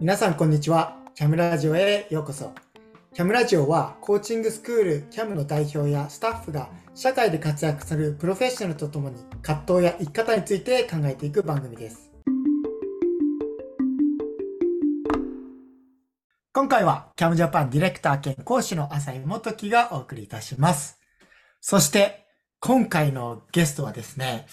皆さんこんにちは。キャムラジオへようこそ。キャムラジオはコーチングスクールキャムの代表やスタッフが社会で活躍するプロフェッショナルとともに葛藤や生き方について考えていく番組です。今回はキャムジャパンディレクター兼講師の浅井元樹がお送りいたします。そして今回のゲストはですね、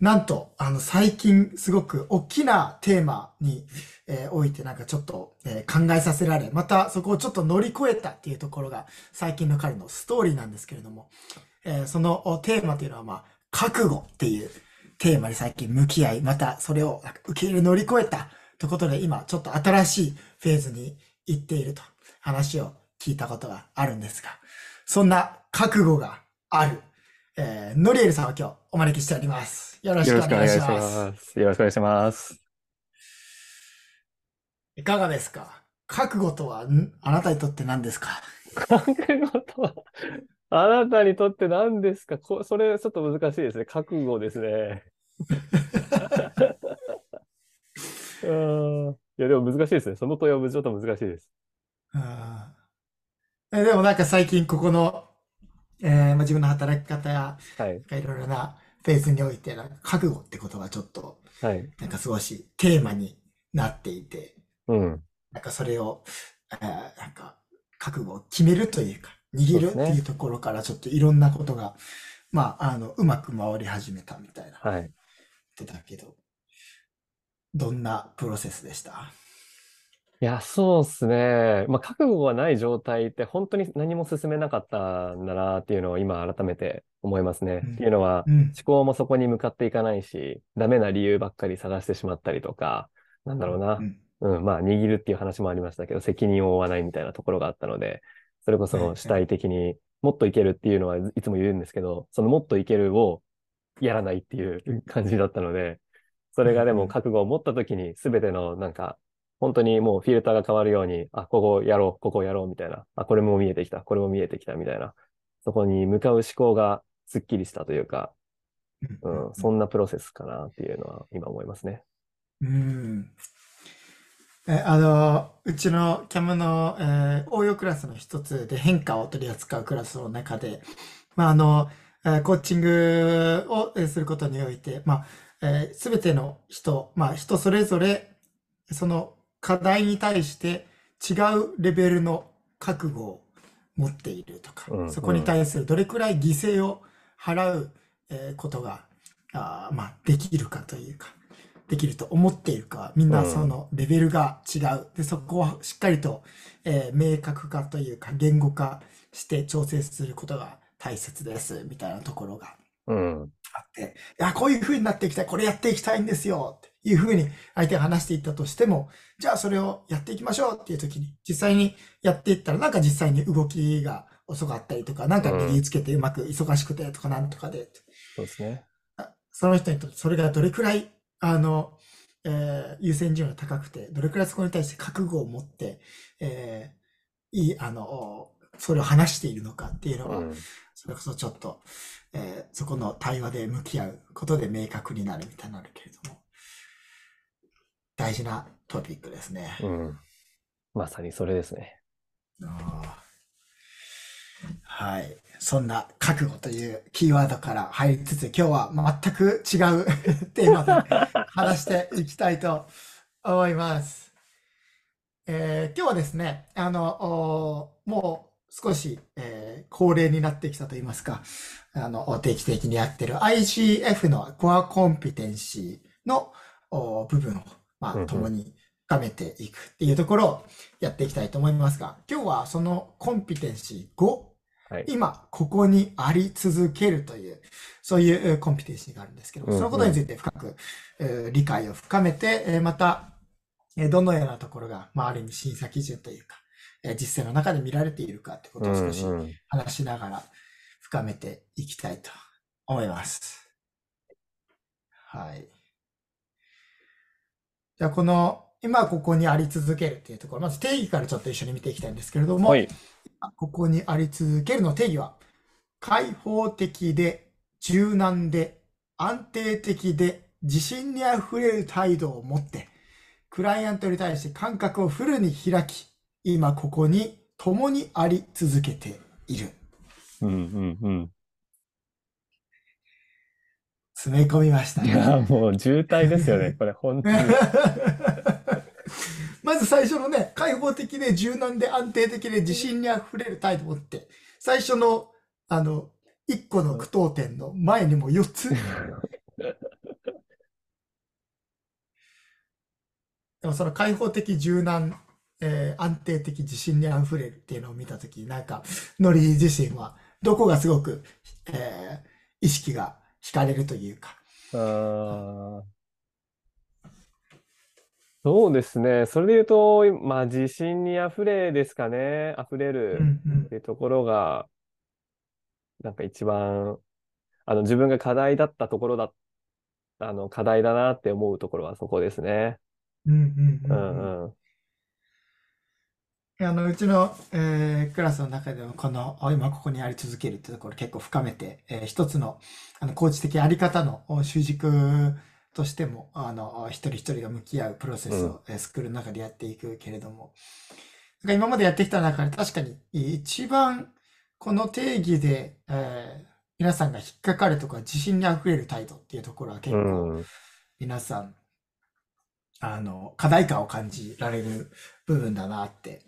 なんと、あの、最近すごく大きなテーマに、えーおいてなんかちょっと、えー考えさせられ、またそこをちょっと乗り越えたっていうところが最近の彼のストーリーなんですけれども、えーそのテーマというのはまあ、覚悟っていうテーマに最近向き合い、またそれを受け入れ乗り越えたということで今ちょっと新しいフェーズに行っていると話を聞いたことがあるんですが、そんな覚悟がある、えーノリエルさんを今日お招きしております。よろしよくお願いします。よろしくお願いします。いかがですか？覚悟とはんあなたにとって何ですか？覚悟とは、あなたにとって何ですか？こそれちょっと難しいですね。覚悟ですね。うーん。いや、でも難しいですね。その問いはちょっと難しいです。うんえでもなんか最近ここの、えーまあ、自分の働き方やはい。いろいろなフェーズにおいてなんか覚悟ってことがちょっとはい。なんか少しテーマになっていてうん。なんかそれを、えーなんか覚悟を決めるというか握るっていうところからちょっといろんなことが、まあ、あのうまく回り始めたみたいなはい。言ってたけどどんなプロセスでした？いや、そうですね。まあ、覚悟がない状態って本当に何も進めなかったんだなっていうのを今改めて思いますね。うんっていうのは、うん思考もそこに向かっていかないし、ダメな理由ばっかり探してしまったりとか、なんだろうなう。んうん、まあ、握るっていう話もありましたけど、責任を負わないみたいなところがあったので、それこそ主体的にもっといけるっていうのはいいつも言うんですけど、そのもっといけるをやらないっていう感じだったので、それがでも覚悟を持った時に全てのなんか、本当にもうフィルターが変わるように、あ、ここやろう、ここやろうみたいな、あ、これも見えてきた、これも見えてきたみたいな、そこに向かう思考がすっきりしたというか、うん、そんなプロセスかなっていうのは今思いますね。うん。え、あの、うちのキャムの、えー応用クラスの一つで変化を取り扱うクラスの中で、まあ、あの、えコーチングをすることにおいて、まあ、えすべての人、まあ、人それぞれ、その課題に対して違うレベルの覚悟を持っているとか、うんそこに対するどれくらい犠牲を払う、えーことが、あーまあ、できるかというか、できると思っているか、みんなうんそのレベルが違う。で、そこをしっかりと、えー明確化というか、言語化して調整することが大切です、みたいなところがうん。あって、いや、こういう風になっていきたい、これやっていきたいんですよ、っていう風に相手が話していったとしても、じゃあそれをやっていきましょうっていう時に、実際にやっていったら、なんか実際に動きが遅かったりとか、なんか理由つけてうまく忙しくてとかなんとかで、そうですね。その人にとってそれがどれくらい、あの、えー優先順位が高くて、どれくらいそこに対して覚悟を持って、えーいい、あの、それを話しているのかっていうのは、うん。それこそちょっと、えーそこの対話で向き合うことで明確になるみたいになるけれども、大事なトピックですね。うん。まさにそれですね。はい。そんな覚悟というキーワードから入りつつ、今日は全く違うテーマで 話していきたいと思います。えー今日はですね、あの、おもう少し、えー恒例になってきたと言いますか、あの、定期的にやってる ICF のコアコンピテンシーのお部分を、まあ、共に深めていくっていうところをやっていきたいと思いますが、今日はそのコンピテンシー5、はい。今ここにあり続けるという、そういうえーコンピテンシーがあるんですけど、うんうんそのことについて深く、えー理解を深めて、えーまた、えーどのようなところが、まあ、ある意味審査基準というか、えー実践の中で見られているかってことを少し話しながら深めていきたいと思います。はい。じゃあ、この、今ここにあり続けるっていうところ、まず定義からちょっと一緒に見ていきたいんですけれども、はい。ここにあり続けるの定義は、開放的で柔軟で安定的で自信にあふれる態度を持って、クライアントに対して感覚をフルに開き、今ここに共にあり続けている。うんうんうん。詰め込みましたね。いや、もう渋滞ですよね。これ、本当に。まず最初のね、開放的で柔軟で安定的で自信にあふれる態度を持って、最初の、あの、1個の句読点の前にも4つ。でもその開放的柔軟、えー安定的自信にあふれるっていうのを見たとき、なんか、ノリ自身は、どこがすごく、えー意識が惹かれるというか。あーそうですね。それで言うと、まあ、自信に溢れですかね。溢れうるっていうところが、なんか一番、あの、自分が課題だったところだ、あの、課題だなって思うところはそこですね。うんうんうんうん。あの、うちの、えークラスの中でも、この、あ今ここにあり続けるってところ結構深めて、えー一つの、あの、コーチ的あり方のお主軸としても、あの、一人一人が向き合うプロセスを、えースクールの中でやっていくけれども、なんか今までやってきた中で確かに一番この定義で、えー皆さんが引っかかるとか自信に溢れる態度っていうところは結う構ん。皆さん、あの、課題感を感じられる部分だなって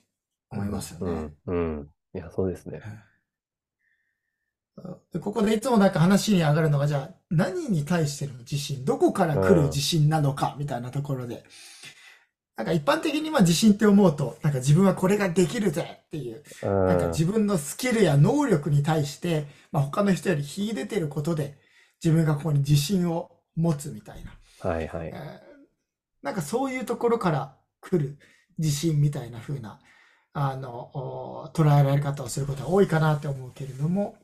思いますよね。うん。うん。いや、そうですね。でここでいつもなんか話に上がるのが、じゃあ何に対しての自信、どこから来る自信なのかみたいなところで、なんか一般的にまあ自信って思うと、なんか自分はこれができるぜっていう、うん。なんか自分のスキルや能力に対して、まあ他の人より秀でてることで、自分がここに自信を持つみたいな。はいはい。えーなんかそういうところから来る自信みたいな風な、あの、お捉えられ方をすることが多いかなって思うけれども、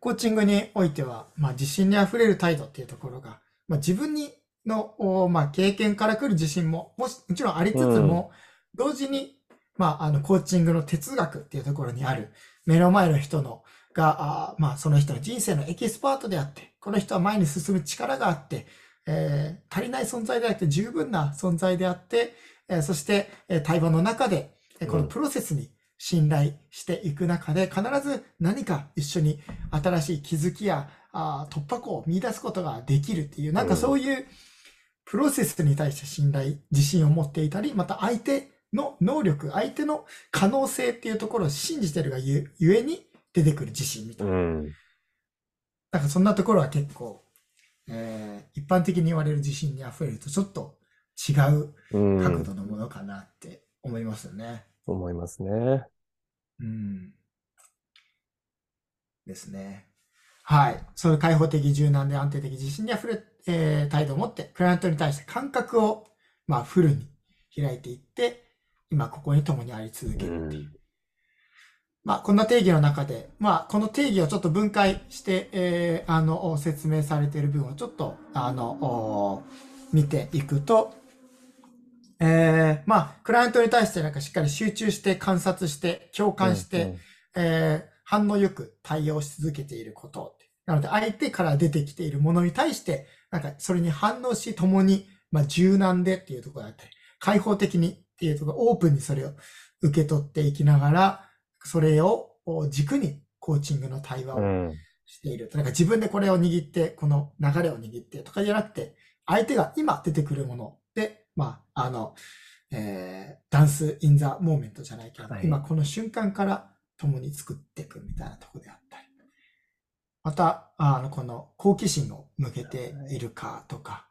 コーチングにおいては、まあ自信に溢れる態度っていうところが、まあ自分にの、おまあ経験から来る自信も、もし、もちろんありつつも、同時に、まああの、コーチングの哲学っていうところにある、目の前の人の、が、あーまあその人の人生のエキスパートであって、この人は前に進む力があって、えー足りない存在であって十分な存在であって、えーそして、えー対話の中で、えーこのうんプロセスに信頼していく中で、必ず何か一緒に新しい気づきやあー突破口を見出すことができるっていう、なんかそういうプロセスに対して信頼、自信を持っていたり、また相手の能力、相手の可能性っていうところを信じてるがゆゆえに出てくる自信みたいうな。ん。なんかそんなところは結構、えー一般的に言われる自信に溢れるとちょっと違ううん。角度のものかなって思いますよね。思いますね。うん。ですね。はい。そういう開放的、柔軟で安定的、自信に溢れ、えー態度を持って、クライアントに対して感覚を、まあ、フルに開いていって、今ここに共にあり続けるっていう。まあ、こんな定義の中で、まあ、この定義をちょっと分解して、えーあの、説明されている部分をちょっと、あの、お見ていくと、えーまあ、クライアントに対してなんかしっかり集中して観察して、共感して、えー反応よく対応し続けていること。なので、相手から出てきているものに対して、なんかそれに反応し、共に、まあ、柔軟でっていうところだったり、開放的にっていうところ、オープンにそれを受け取っていきながら、それをお軸にコーチングの対話をうん。している。なんか自分でこれを握って、この流れを握ってとかじゃなくて、相手が今出てくるもので、まあ、あの、えーダンス・イン・ザ・モーメントじゃないけど、はい。今この瞬間から共に作っていくみたいなところであったり。また、あの、この好奇心を向けているかとか、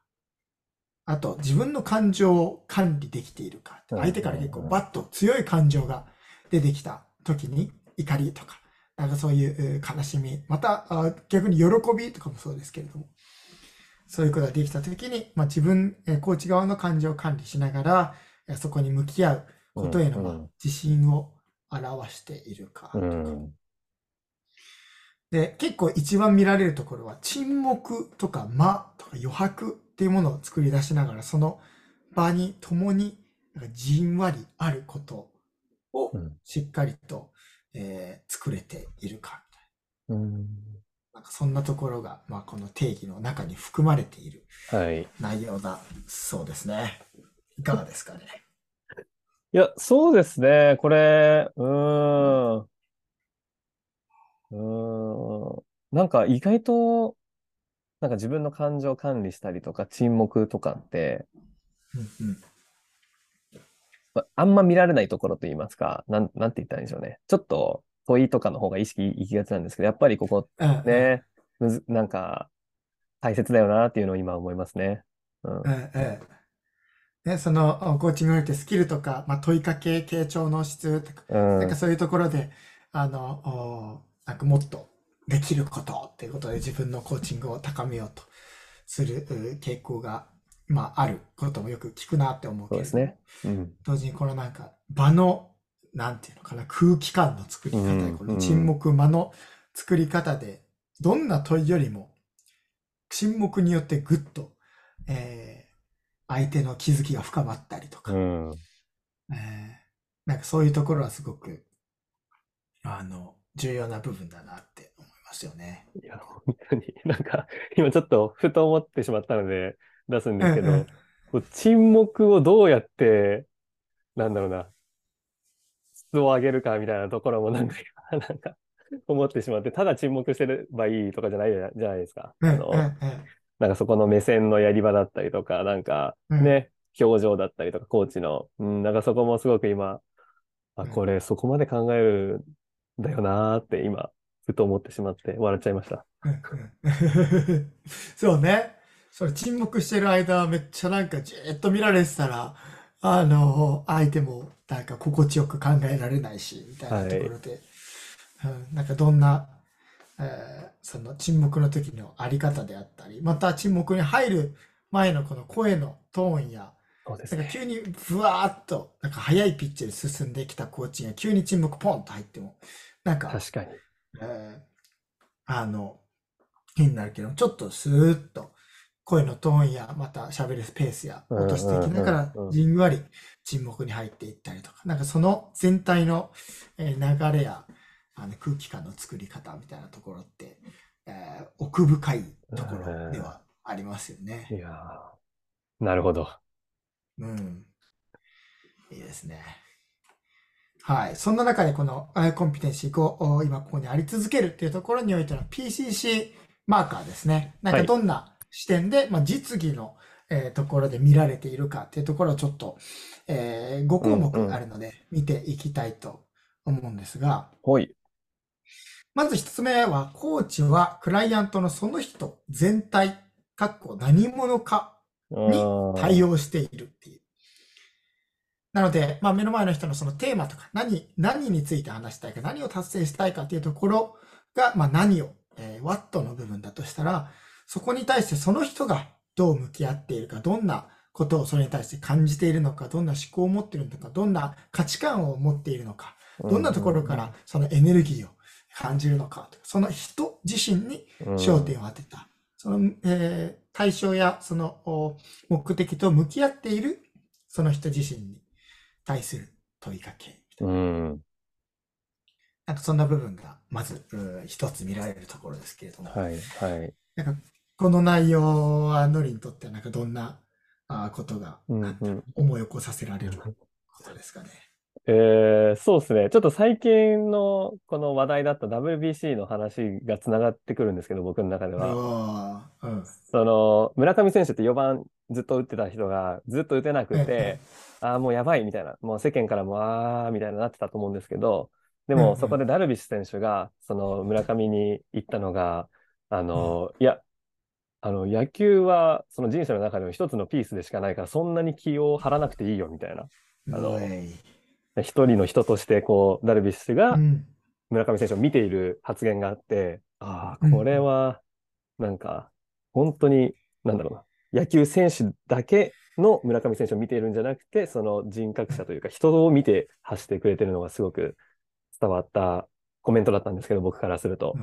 あと自分の感情を管理できているか。うん相手から結構バッと強い感情が出てきた時に怒りとか、なんかそういうえー悲しみ、またあ逆に喜びとかもそうですけれども、そういうことができた時に、まあ、自分、えーコーチ側の感情を管理しながら、えーそこに向き合うことへのまあうんうん自信を表しているかとうか。ん。で、結構一番見られるところは沈黙とか間とか余白っていうものを作り出しながら、その場に共にじんわりあることをうんしっかりと、えー作れているかみたいな。うん。なんかそんなところが、まあ、この定義の中に含まれているはい。内容だそうですね。いかがですかね？いや、そうですね。これ、うーん。うーん。なんか意外と、なんか自分の感情を管理したりとか沈黙とかって、うんうんまああんま見られないところといいますか、なん、なんて言ったらいいんでしょうね。ちょっと問いとかの方が意識いきがちなんですけど、やっぱりここね、むず、なんか大切だよなっていうのを今思いますね。うん。うんうんね、そのコーチングにおいてスキルとか、まあ、問いかけ、傾聴の質とか、うんなんかそういうところで、あの、おなんかもっとできることっていうことで自分のコーチングを高めようとするう傾向が、まあ、あることもよく聞くなって思うけれども、そうですね。うん。同時にこのなんか場の、なんていうのかな、空気感の作り方うんや、この沈黙間の作り方で、どんな問いよりも、沈黙によってぐっと、えー相手の気づきが深まったりとか、うん。えーなんかそういうところはすごく、あの、重要な部分だなって思いますよね。いや、本当に、なんか、今ちょっとふと思ってしまったので出すんですけど、うんうん沈黙をどうやって、なんだろうな、質を上げるかみたいなところもなんか、なんか、思ってしまって、ただ沈黙してればいいとかじゃないじゃないですか。うんあの、なんかそこの目線のやり場だったりとか、なんかうんね、表情だったりとか、コーチの、うん、なんかそこもすごく今、あ、うんこれそこまで考えるんだよなーって今、ふと思ってしまって笑っちゃいました。そうね。それ沈黙してる間、めっちゃなんかじーっと見られてたら、あの、相手もなんか心地よく考えられないし、みたいなところで、うん、なんかどんな、えーその沈黙の時のあり方であったり、また沈黙に入る前のこの声のトーンや、そうですね。なんか急にふわーっと、なんか速いピッチで進んできたコーチが急に沈黙ポンと入っても、なんか、確かに。えーあの、変になるけど、ちょっとスーッと声のトーンや、また喋るスペースや落としていきながらじんわり沈黙に入っていったりとか、なんかその全体のえー流れや、あの空気感の作り方みたいなところって、えー奥深いところではありますよね。いやーなるほど。うん。いいですね。はい。そんな中でこのえーコンピテンシー5、お今ここにあり続けるっていうところにおいての PCC マーカーですね。なんかはいどんな視点で、まあ、実技の、えーところで見られているかっていうところをちょっと、え5項うんうん目あるので見ていきたいと思うんですが、ほい。まず一つ目は、コーチはクライアントのその人全体、かっこ何者かに対応しているっていう。なので、まあ、目の前の人のそのテーマとか、何、何について話したいか、何を達成したいかっていうところが、まあ、何を、えー、ワットの部分だとしたら、そこに対してその人がどう向き合っているか、どんなことをそれに対して感じているのか、どんな思考を持っているのか、どんな価値観を持っているのか、どんなところからそのエネルギーを感じるのか、その人自身に焦点を当てた。その、えー対象やそのお目的と向き合っているその人自身に対する問いかけ。うん。なんかそんな部分がまずう一つ見られるところですけれども、はい、はい。なんかこの内容はノリにとってはなんかどんなことが。思い起こさせられることですかね。えー、そうですね。ちょっと最近のこの話題だった WBC の話がつながってくるんですけど、僕の中では。うん。その、村上選手って4番ずっと打ってた人がずっと打てなくえて、ああ、もうやばいみたいな、もう世間からもああ、みたいななってたと思うんですけど、でもそこでダルビッシュ選手が、その村上に言ったのが、あの、いや、あの、野球はその人生の中でも一つのピースでしかないから、そんなに気を張らなくていいよみたいな。あの一人の人として、こう、ダルビッシュがうん。村上選手を見ている発言があって、ああ、うんこれは、なんか、本当に、なんだろうな、野球選手だけの村上選手を見ているんじゃなくて、その人格者というか、人を見て発してくれてるのがすごく伝わったコメントだったんですけど、僕からすると。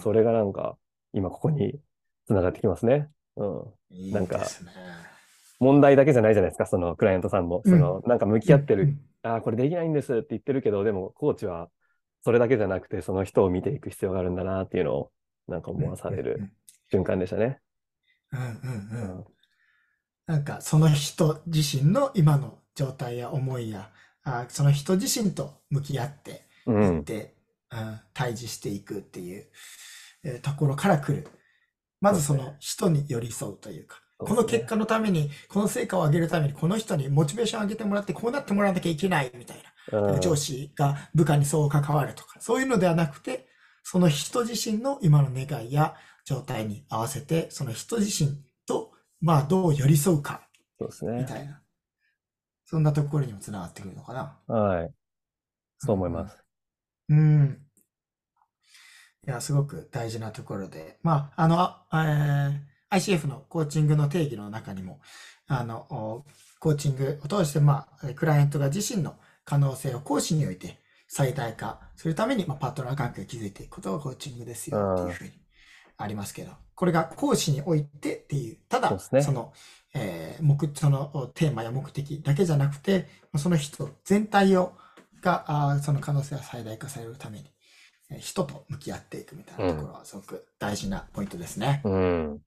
それがなんか、今ここに繋がってきますね。うん。なんか問題だけじゃないじゃないですか、そのクライアントさんも。その、なんか向き合ってるうんああ、これできないんですって言ってるけど、でも、コーチはそれだけじゃなくて、その人を見ていく必要があるんだなっていうのを、なんか思わされうんる瞬間でしたね。うんうんううん。ん。なんかその人自身の今の状態や思いや、あその人自身と向き合ってういっん。て、うん、対峙していくっていう、えーところから来る。まずその人に寄り添うというか、この結果のために、この成果を上げるために、この人にモチベーションを上げてもらって、こうなってもらわなきゃいけないみたいな。うん上司が部下にそう関わるとか、そういうのではなくて、その人自身の今の願いや状態に合わせて、その人自身と、まあ、どう寄り添うか、そうですね。みたいな。そんなところにもつながってくるのかな。はい。そう思います。うん。いや、すごく大事なところで。まあ、あの、あえー ICF のコーチングの定義の中にも、あの、おコーチングを通して、まあ、クライアントが自身の可能性を講師において最大化するために、まあ、パートナー関係を築いていくことがコーチングですよっていうふうにありますけど、これが講師においてっていう、ただ、そね。その、えー目、そのおテーマや目的だけじゃなくて、その人全体を、が、あーその可能性が最大化されるために、えー人と向き合っていくみたいなところはすごく大事なポイントですね。うん。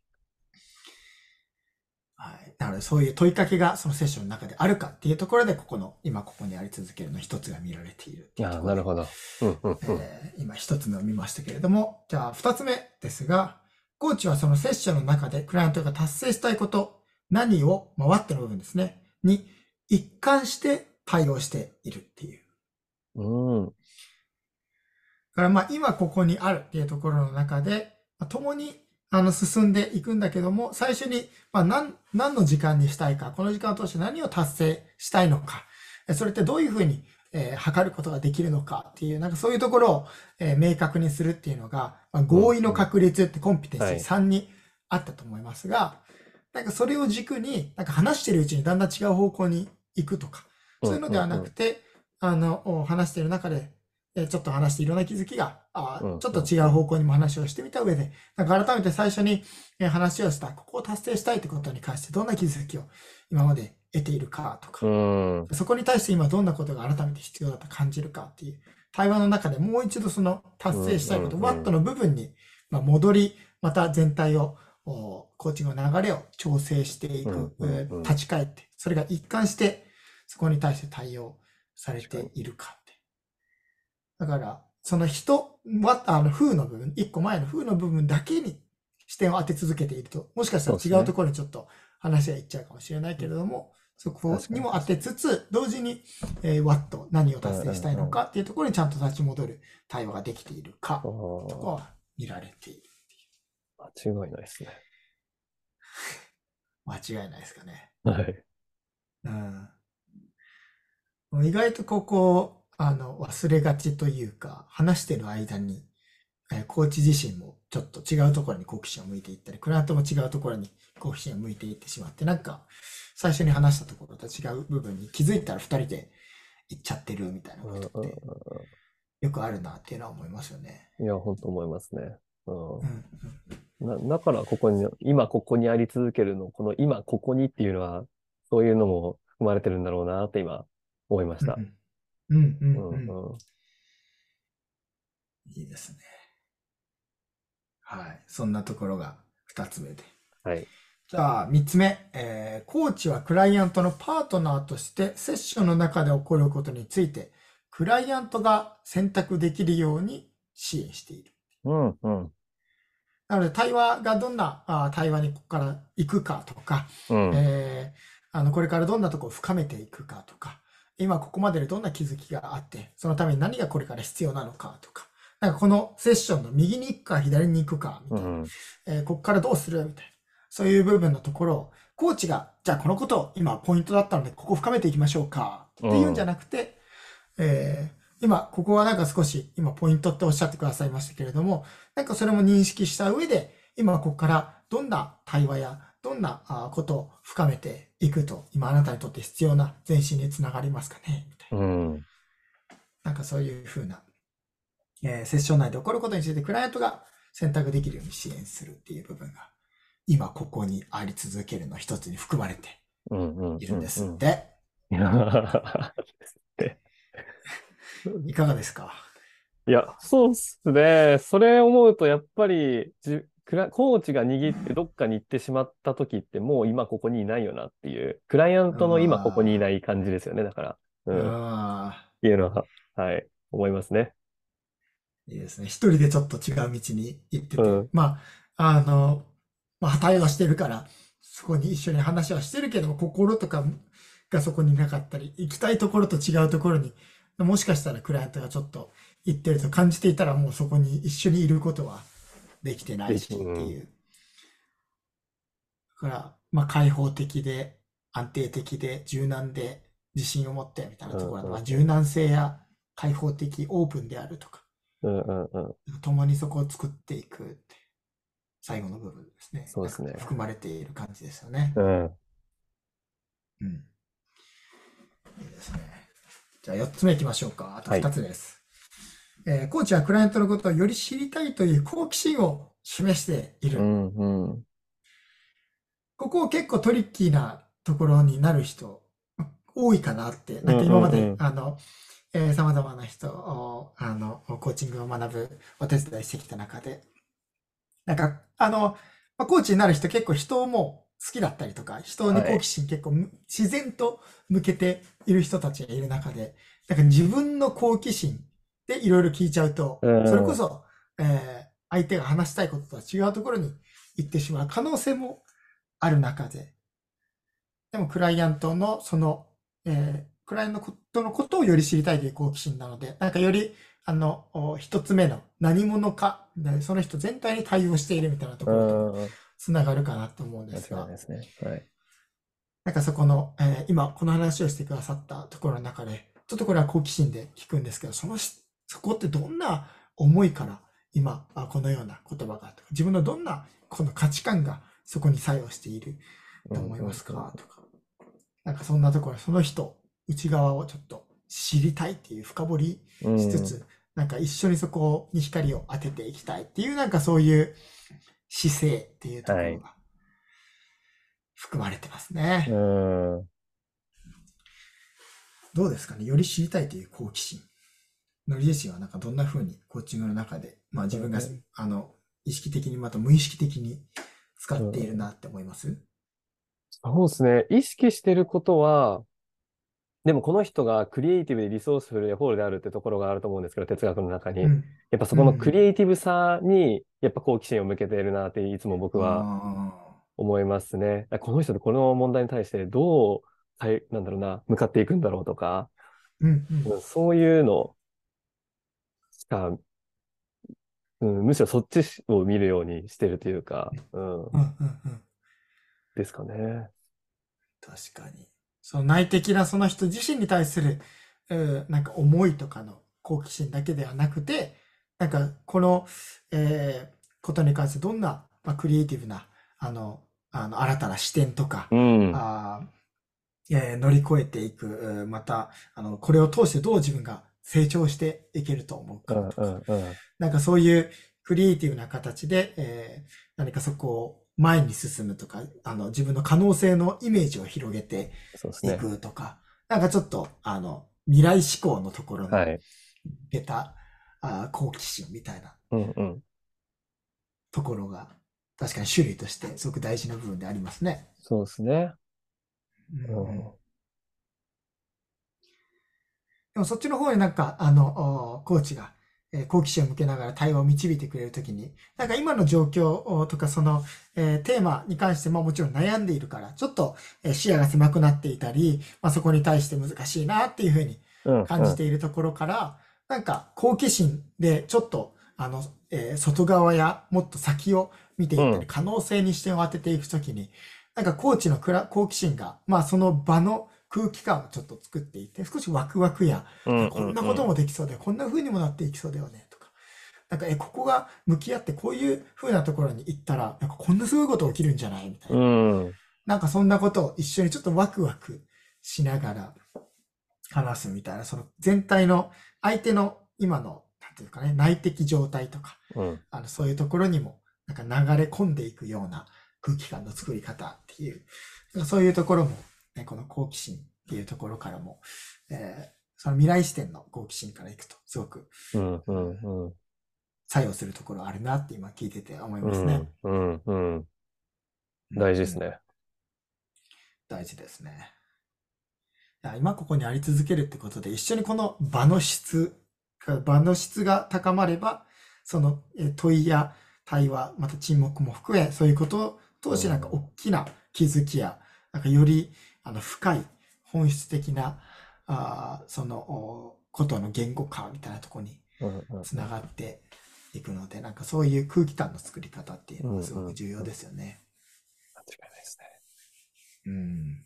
はい。なので、そういう問いかけがそのセッションの中であるかっていうところで、ここの、今ここにあり続けるの一つが見られているっていなるほど。うんうんうん。えー今一つ目を見ましたけれども、じゃあ二つ目ですが、コーチはそのセッションの中でクライアントが達成したいこと、何を回っての部分ですね、に一貫して対応しているっていう。うん。だからまあ今ここにあるっていうところの中で、まあ共にあの進んでいくんだけども、最初にまあ何何の時間にしたいか、この時間を通して何を達成したいのか、えそれってどういうふうに、えー測ることができるのかっていう、なんかそういうところを、えー明確にするっていうのが、まあ、合意の確率ってコンピテンはい。シー3にあったと思いますが、なんかそれを軸に、なんか話してるうちにだんだん違う方向に行くとか、そういうのではなくて、あの、お話している中で、えーちょっと話していろんな気づきが、あちょっと違う方向にも話をしてみた上で、なんか改めて最初にえー話をした、ここを達成したいってことに関してどんな気づきを今まで得ているかとか、うん。そこに対して今どんなことが改めて必要だと感じるかっていう対話の中でもう一度その達成したいこと、ワットの部分にまあ戻り、また全体を、おコーチングの流れを調整していく、立ち返って、それが一貫してそこに対して対応されているか。だから、その人は、あの、風の部分、一個前の風の部分だけに視点を当て続けていると、もしかしたら違うところにちょっと話がいっちゃうかもしれないけれども、そこにも当てつつ、同時に、えー、ワット、何を達成したいのかっていうところにちゃんと立ち戻る対話ができているか、あとこーは見られている。間違いないですね。間違いないですかね。はい。うん。意外とここ、あの、忘れがちというか、話してる間に、えーコーチ自身もちょっと違うところに好奇心を向いていったり、クライアントも違うところに好奇心を向いていってしまって、なんか、最初に話したところと違う部分に気づいたら二人で行っちゃってるみたいなことってよくあるなっていうのは思いますよね。うんいや、本当思いますね。うんうんうんな、だからここに、今ここにあり続けるの、この今ここにっていうのは、そういうのも含まれてるんだろうなって今思いました。うんうんううんうんんうんいいですね。はい。そんなところが二つ目で。はい。じゃあ、三つ目、えーコーチはクライアントのパートナーとしてセッションの中で起こることについて、クライアントが選択できるように支援している。うんうんなので、対話がどんなあ対話にここから行くかとか、うんえーあの、これからどんなところを深めていくかとか、今ここまででどんな気づきがあって、そのために何がこれから必要なのかとか、なんかこのセッションの右に行くか左に行くかみたいな、うんえーここからどうするみたいな、そういう部分のところを、コーチが、じゃあこのこと今ポイントだったので、ここ深めていきましょうかっていうんじゃなくて、えー今、ここはなんか少し、今ポイントっておっしゃってくださいましたけれども、なんかそれも認識した上で、今ここからどんな対話や、どんなあことを深めていくと、今あなたにとって必要な前進につながりますかね？みたいな。うんなんかそういうふうな、えーセッション内で起こることについてクライアントが選択できるように支援するっていう部分が、今ここにあり続けるの一つに含まれているんですうん って。いかがですか？いいや、そうっすね。それ思うと、やっぱりじ、クラ、コーチが握ってどっかに行ってしまった時って、もう今ここにいないよなっていう、クライアントの今ここにいない感じですよね。だから、う、うんっん。ていうのは、はい、思いますね。いいですね。一人でちょっと違う道に行ってて、うんまあ、あの、まあ、対話してるから、そこに一緒に話はしてるけども、心とかがそこになかったり、行きたいところと違うところに、もしかしたらクライアントがちょっと行ってると感じていたら、もうそこに一緒にいることはできてないしっていう。だから、まあ、開放的で、安定的で、柔軟で、自信を持ってみたいなところで、うんうんまあ、柔軟性や開放的、オープンであるとか、うんうんうん。共にそこを作っていくって、最後の部分ですね。そうですね含まれている感じですよね。うん。うん。いいですね。じゃあ4つ目いきましょうか。あと2つです。えーコーチはクライアントのことをより知りたいという好奇心を示している。うんうん。ここ結構トリッキーなところになる人多いかなって、なんか今まで、うんうんうんあの、えー様々な人を、あの、コーチングを学ぶお手伝いしてきた中で、なんか、あの、まあ、コーチになる人結構人も好きだったりとか、人に好奇心結構む自然と向けている人たちがいる中で、なんか自分の好奇心でいろいろ聞いちゃうと、うんそれこそ、えー相手が話したいこととは違うところに行ってしまう可能性もある中で、でもクライアントのその、えークライアントのことをより知りたいという好奇心なので、なんかより、あの、お一つ目の何者か、でその人全体に対応しているみたいなとこうろとんうん。つながるかなと思うんですが間違いない、ですね。はい。なんかそこの、えー今この話をしてくださったところの中で、ちょっとこれは好奇心で聞くんですけど、そのし、そこってどんな思いから今、あこのような言葉がとか、自分のどんなこの価値観がそこに作用していると思いますか？とか、なんかそんなところ、その人、内側をちょっと知りたいっていう深掘りうんしつつ、なんか一緒にそこに光を当てていきたいっていう、なんかそういう姿勢っていうところが含まれてますね。うん。どうですかね？より知りたいという好奇心。のり自身はなんかどんな風にコーチングの中で、まあ自分が、うんあの、意識的にまた無意識的に使っているなって思います、そうですね。意識してることは、でもこの人がクリエイティブでリソースフルでホールであるってところがあると思うんですけど、哲学の中に。うん。やっぱそこのクリエイティブさに、やっぱ好奇心を向けているなっていつも僕はは、思いますね。この人とこの問題に対してどう、対なんだろうな、向かっていくんだろうとか、うんうん。うんそういうのしか、うん、むしろそっちを見るようにしてるというか、うん、うんうんうん。ですかね。確かに。その内的なその人自身に対する、うんなんか思いとかの好奇心だけではなくて、なんかこの、えーことに関してどんな、まあ、クリエイティブな、あの、あの、新たな視点とか、うん、あーえー乗り越えていく、うんまた、あの、これを通してどう自分が成長していけると思ううん、かとか、うん、うん。なんかそういうクリエイティブな形で、えー何かそこを前に進むとか、あの、自分の可能性のイメージを広げてい。くとか、なんかちょっと、あの、未来志向のところにはい。出た、あー好奇心みたいなうん、うん。ところが、確かに種類としてすごく大事な部分でありますね。そうですね。うんうんでもそっちの方になんか、あの、おコーチが、えー好奇心を向けながら対話を導いてくれるときに、なんか今の状況おとかその、えーテーマに関してももちろん悩んでいるから、ちょっと、えー視野が狭くなっていたり、まあ、そこに対して難しいなっていうふうにうん、感じているところから、なんか好奇心でちょっと、あの、えー外側やもっと先を見ていったり、うん。可能性に視点を当てていくときに、なんかコーチの好奇心が、まあその場の空気感をちょっと作っていて、少しワクワクや、うん、こんなこともできそうだよ、こんな風にもなっていきそうだよね、とか。なんか、え、ここが向き合ってこういう風なところに行ったら、なんかこんなすごいこと起きるんじゃないみたいな。うん、なんかそんなことを一緒にちょっとワクワクしながら話すみたいな、その全体の相手の今の、なんていうかね、内的状態とか、うん。あの、そういうところにも、なんか流れ込んでいくような空気感の作り方っていう、そういうところも、ね、この好奇心っていうところからも、えーその未来視点の好奇心からいくと、すごくうん、うん、うん。作用するところあるなって今聞いてて思いうますね。ん、うん、うん。大事ですね。大事ですね。いや今ここにあり続けるってことで、一緒にこの場の質、場の質が高まれば、そのえー問いや対話、また沈黙も含め、そういうことを通してなんか大きな気づきや、なんかよりあの深い本質的な、あーそのおことの言語化みたいなところに。つながっていくので、なんかそういう空気感の作り方っていうのがすごく重要ですよね。間違いないですね。うん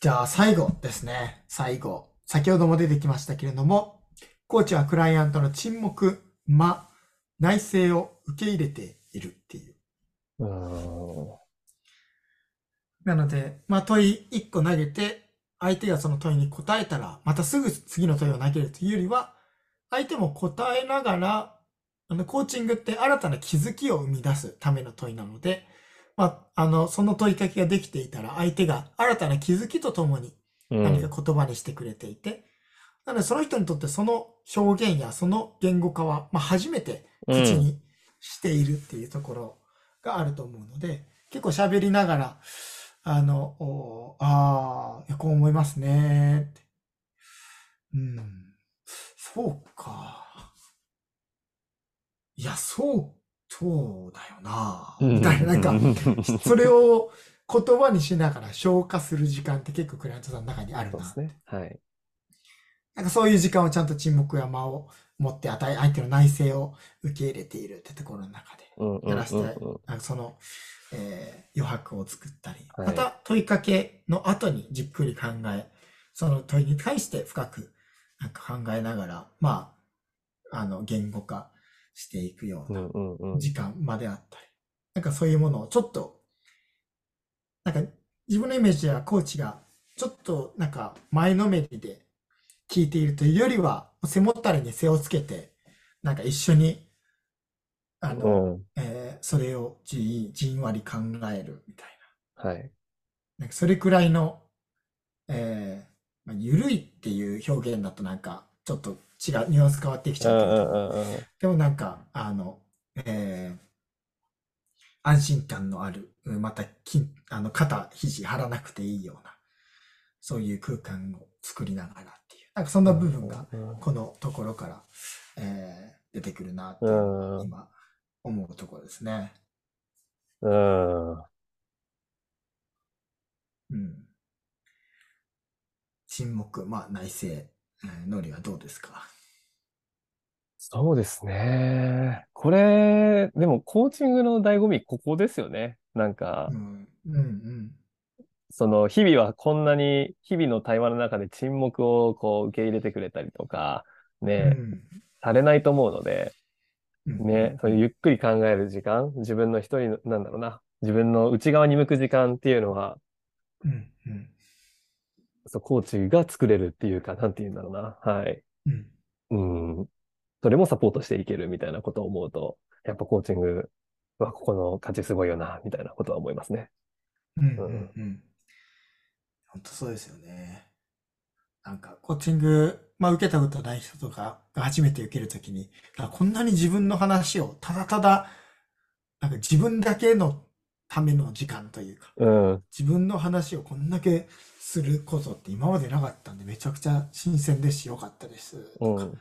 じゃあ最後ですね。最後。先ほども出てきましたけれども、コーチはクライアントの沈黙、間、内省を受け入れているっていう。うーん。なので、まあ問い1個投げて、相手がその問いに答えたら、またすぐ次の問いを投げるというよりは、相手も答えながら、あの、コーチングって新たな気づきを生み出すための問いなので、まあ、あの、その問いかけができていたら、相手が新たな気づきとともにうん。何か言葉にしてくれていて、なのでその人にとってその表現やその言語化は、まあ、初めて口にしているっていうところがあると思うので、結構喋りながら、あの、おああ、こう思いますねって。うん、そうか。いや、そう、そうだよな。みたいな、なんか、それを言葉にしながら消化する時間って結構クライアントさんの中にあるなそうで。すね。はい。なんかそういう時間をちゃんと沈黙や間を持って与え、相手の内省を受け入れているってところの中で、うん、うん、やらせてうんうんなんかその、えー余白を作ったり、はいまた問いかけの後にじっくり考え、その問いに対して深くなんか考えながら、まあ、あの、言語化していくようう、な。時間まであったり、なんかそういうものをちょっと、なんか自分のイメージではコーチがちょっとなんか前のめりで聞いているというよりは、背もたれに背をつけて、なんか一緒に、あの、うん。えーそれをじじんわり考えるみたいはい。な。なんかそれくらいの、えーまあ、ゆるいっていう表現だとなんかちょっと違う、ニュアンス変わってきちうん、ゃうけれど。でもなんか、あの、えー安心感のある、うんまた、きあの、肩、肘張らなくていいような、そういう空間を作りながらっていう、なんかそんな部分が、うんこのところから、えー出てくるなって、うん今、思うところですね。うん。うん。沈黙、まあ、内省、えー、ノリはどうですか？そうですね。これ、でも、コーチングの醍醐味、ここですよね。なんかう、ん、うん、うん。その、日々はこんなに、日々の対話の中で沈黙をこう受け入れてくれたりとか、ね、されないと思うので、うん、ね、そういうゆっくり考える時間、自分の一人の、なんだろうな、自分の内側に向く時間っていうのは、うん、うん、そう、コーチが作れるっていうか、なんていうんだろうな。はい。うん。うん。それもサポートしていけるみたいなことを思うと、やっぱコーチングはここの価値すごいよな、みたいなことは思いますね。うんうんうん。本当そうですよね。なんか、コーチング、まあ受けたことない人とかが初めて受けるときに、あこんなに自分の話をただただ、なんか自分だけのための時間というか、うん。自分の話をこんだけすることって今までなかったんで、めちゃくちゃ新鮮ですし、良かったです。うとか、ん。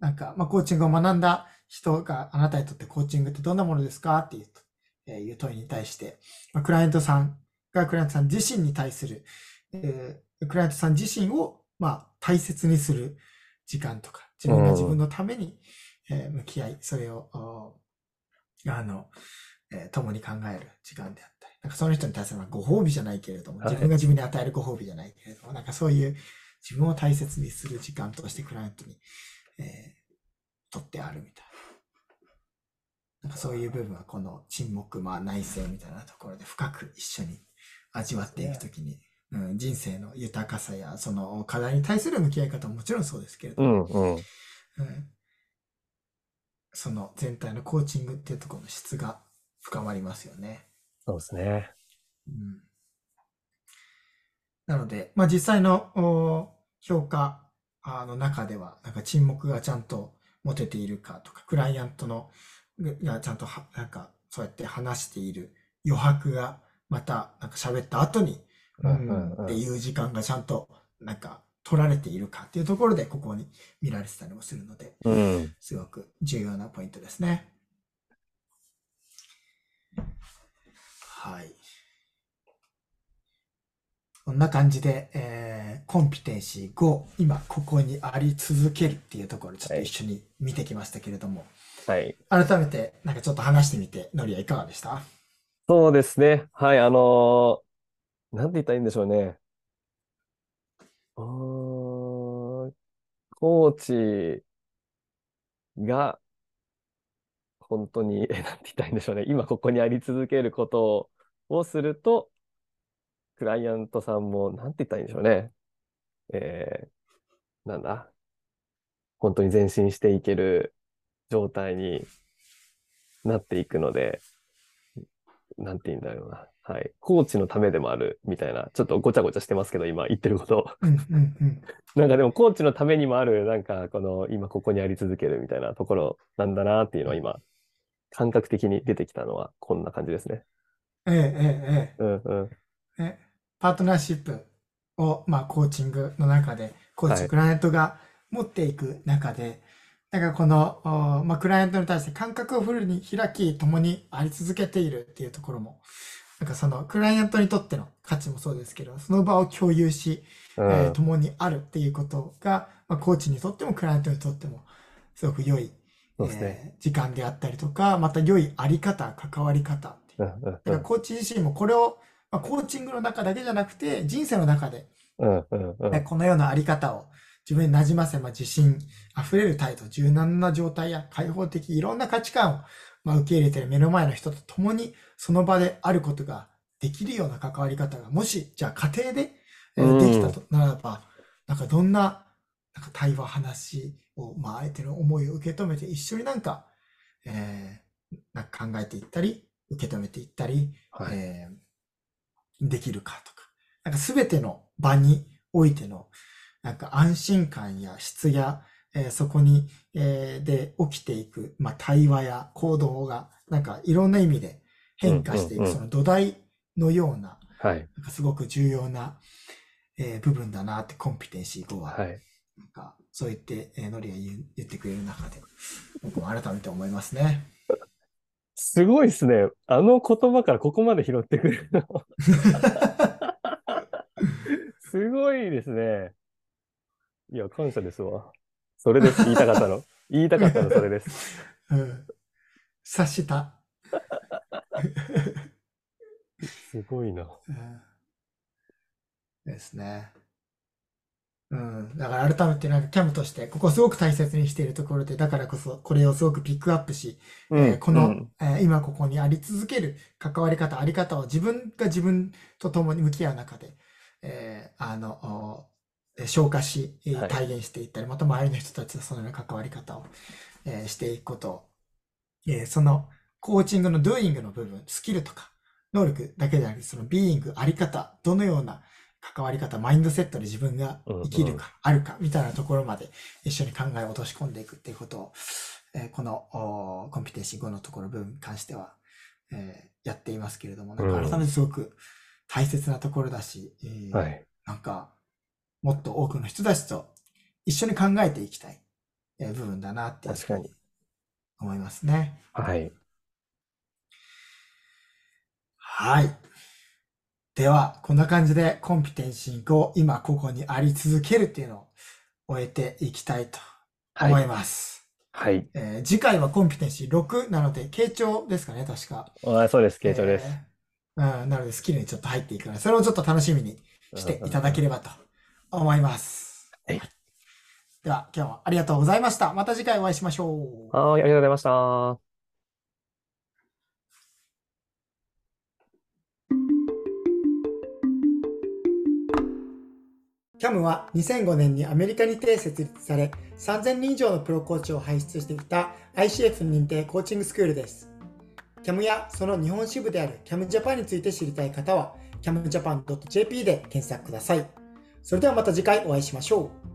なんか、まあ、コーチングを学んだ人があなたにとってコーチングってどんなものですかっていうと、えーいう問いに対して、まあ、クライアントさんがクライアントさん自身に対する、えークライアントさん自身を、まあ、大切にする時間とか、自分が自分のために、えー向き合い、それを、おあの、えー共に考える時間であったり、なんかその人に対するまあご褒美じゃないけれども、はい自分が自分に与えるご褒美じゃないけれども、なんかそういう自分を大切にする時間としてクライアントに、えー取ってあるみたいな。なんかそういう部分はこの沈黙、まあ内省みたいなところで深く一緒に味わっていくときに、うん、人生の豊かさやその課題に対する向き合い方ももちろんそうですけれども、うん。うん。うんその全体のコーチングっていうところの質が深まりますよね。そうですね。うんなので、まあ実際のお評価あの中では、なんか沈黙がちゃんと持てているかとか、クライアントのがちゃんとは、なんかそうやって話している余白がまたなんか喋った後に、っていう時間がちゃんとなんか取られているかっていうところでここに見られてたりもするので、うん。すごく重要なポイントですね。はい。こんな感じで、えーコンピテンシー5、今ここにあり続けるっていうところ、ちょっと一緒に見てきましたけれども、はい。改めてなんかちょっと話してみて、ノリはいかがでした？そうですね。はい。あのーなんて言ったらいいんでしょうね。うーコーチが、本当に、え、なんて言ったらいいんでしょうね。今ここにあり続けることをすると、クライアントさんも、なんて言ったらいいんでしょうね。えーなんだ？本当に前進していける状態になっていくので、なんて言うんだろうな。はい。コーチのためでもあるみたいな、ちょっとごちゃごちゃしてますけど、今言ってること。うんうんうん。なんかでもコーチのためにもある、なんかこの今ここにあり続けるみたいなところなんだなっていうのは今、感覚的に出てきたのはこんな感じですね。えええええうんうん。えねパートナーシップを、まあ、コーチングの中で、コーチ、はいクライアントが持っていく中で、なんかこの、おまあ、クライアントに対して感覚をフルに開き、共にあり続けているっていうところも、なんかその、クライアントにとっての価値もそうですけど、その場を共有し、うん。えー共にあるっていうことが、まあ、コーチにとってもクライアントにとっても、すごく良い、そうですね。えー時間であったりとか、また良いあり方、関わり方だからコーチ自身もこれを、まあ、コーチングの中だけじゃなくて、人生の中で、このようなあり方を自分に馴染ませ、まあ、自信あふれる態度、柔軟な状態や開放的、いろんな価値観を、まあ、受け入れている目の前の人と共にその場であることができるような関わり方が、もし、じゃあ家庭で、えーうんできたとならば、なんかどんな、なんか対話、話を、まあ、相手の思いを受け止めて一緒になんか、えーなんか考えていったり、受け止めていったり、はい。えーできるかとか、なんかすべての場においての、なんか安心感や質や、えーそこに、えーで起きていく、まあ、対話や行動が、なんかいろんな意味で変化していく、その土台のような、はい。なんかすごく重要な、えー部分だなって、コンピテンシー5は、はい。なんかそう言って、えーノリが言う言ってくれる中で、僕も改めて思いますね。すごいですね。あの言葉からここまで拾ってくれるの。すごいですね。いや、感謝ですわ。それです。言いたかったの。言いたかったの、それです。うん。察した。すごいな。うんですね。うん。だから改めてなんかキャムとして、ここすごく大切にしているところで、だからこそこれをすごくピックアップし、うんえーこの、うんえー今ここにあり続ける関わり方、あり方を自分が自分と共に向き合う中で、えーあの、消化し、体現していったり、また周りの人たちとそのような関わり方を、えーしていくこと。を、えーそのコーチングの doing の部分、スキルとか、能力だけじゃなくて、その being、あり方、どのような関わり方、マインドセットで自分が生きるか、あるか、みたいなところまで一緒に考えを落とし込んでいくっていうことを、えーこのおコンピテンシー5のところ部分に関しては、えーやっていますけれども、なんかうん。改めてすごく大切なところだし、えーはい。なんか、もっと多くの人たちと一緒に考えていきたい、えー部分だなって確かに。思いますね。はい。はい。では、こんな感じでコンピテンシー5、今ここにあり続けるっていうのを終えていきたいと思はいい。ます。はい。えー次回はコンピテンシー6なので、傾聴ですかね、確か。あそうです。傾聴です。えーうん、なので、スキルにちょっと入っていくので、それをちょっと楽しみにしていただければと思います。はいでは、今日もありがとうございました。また次回お会いしましょう。はい、ありがとうございました。キャムは2005年にアメリカにて設立され、3000人以上のプロコーチを輩出してきた ICF 認定コーチングスクールです。キャムやその日本支部であるキャムジャパンについて知りたい方は、camjapan.jp で検索ください。それではまた次回お会いしましょう。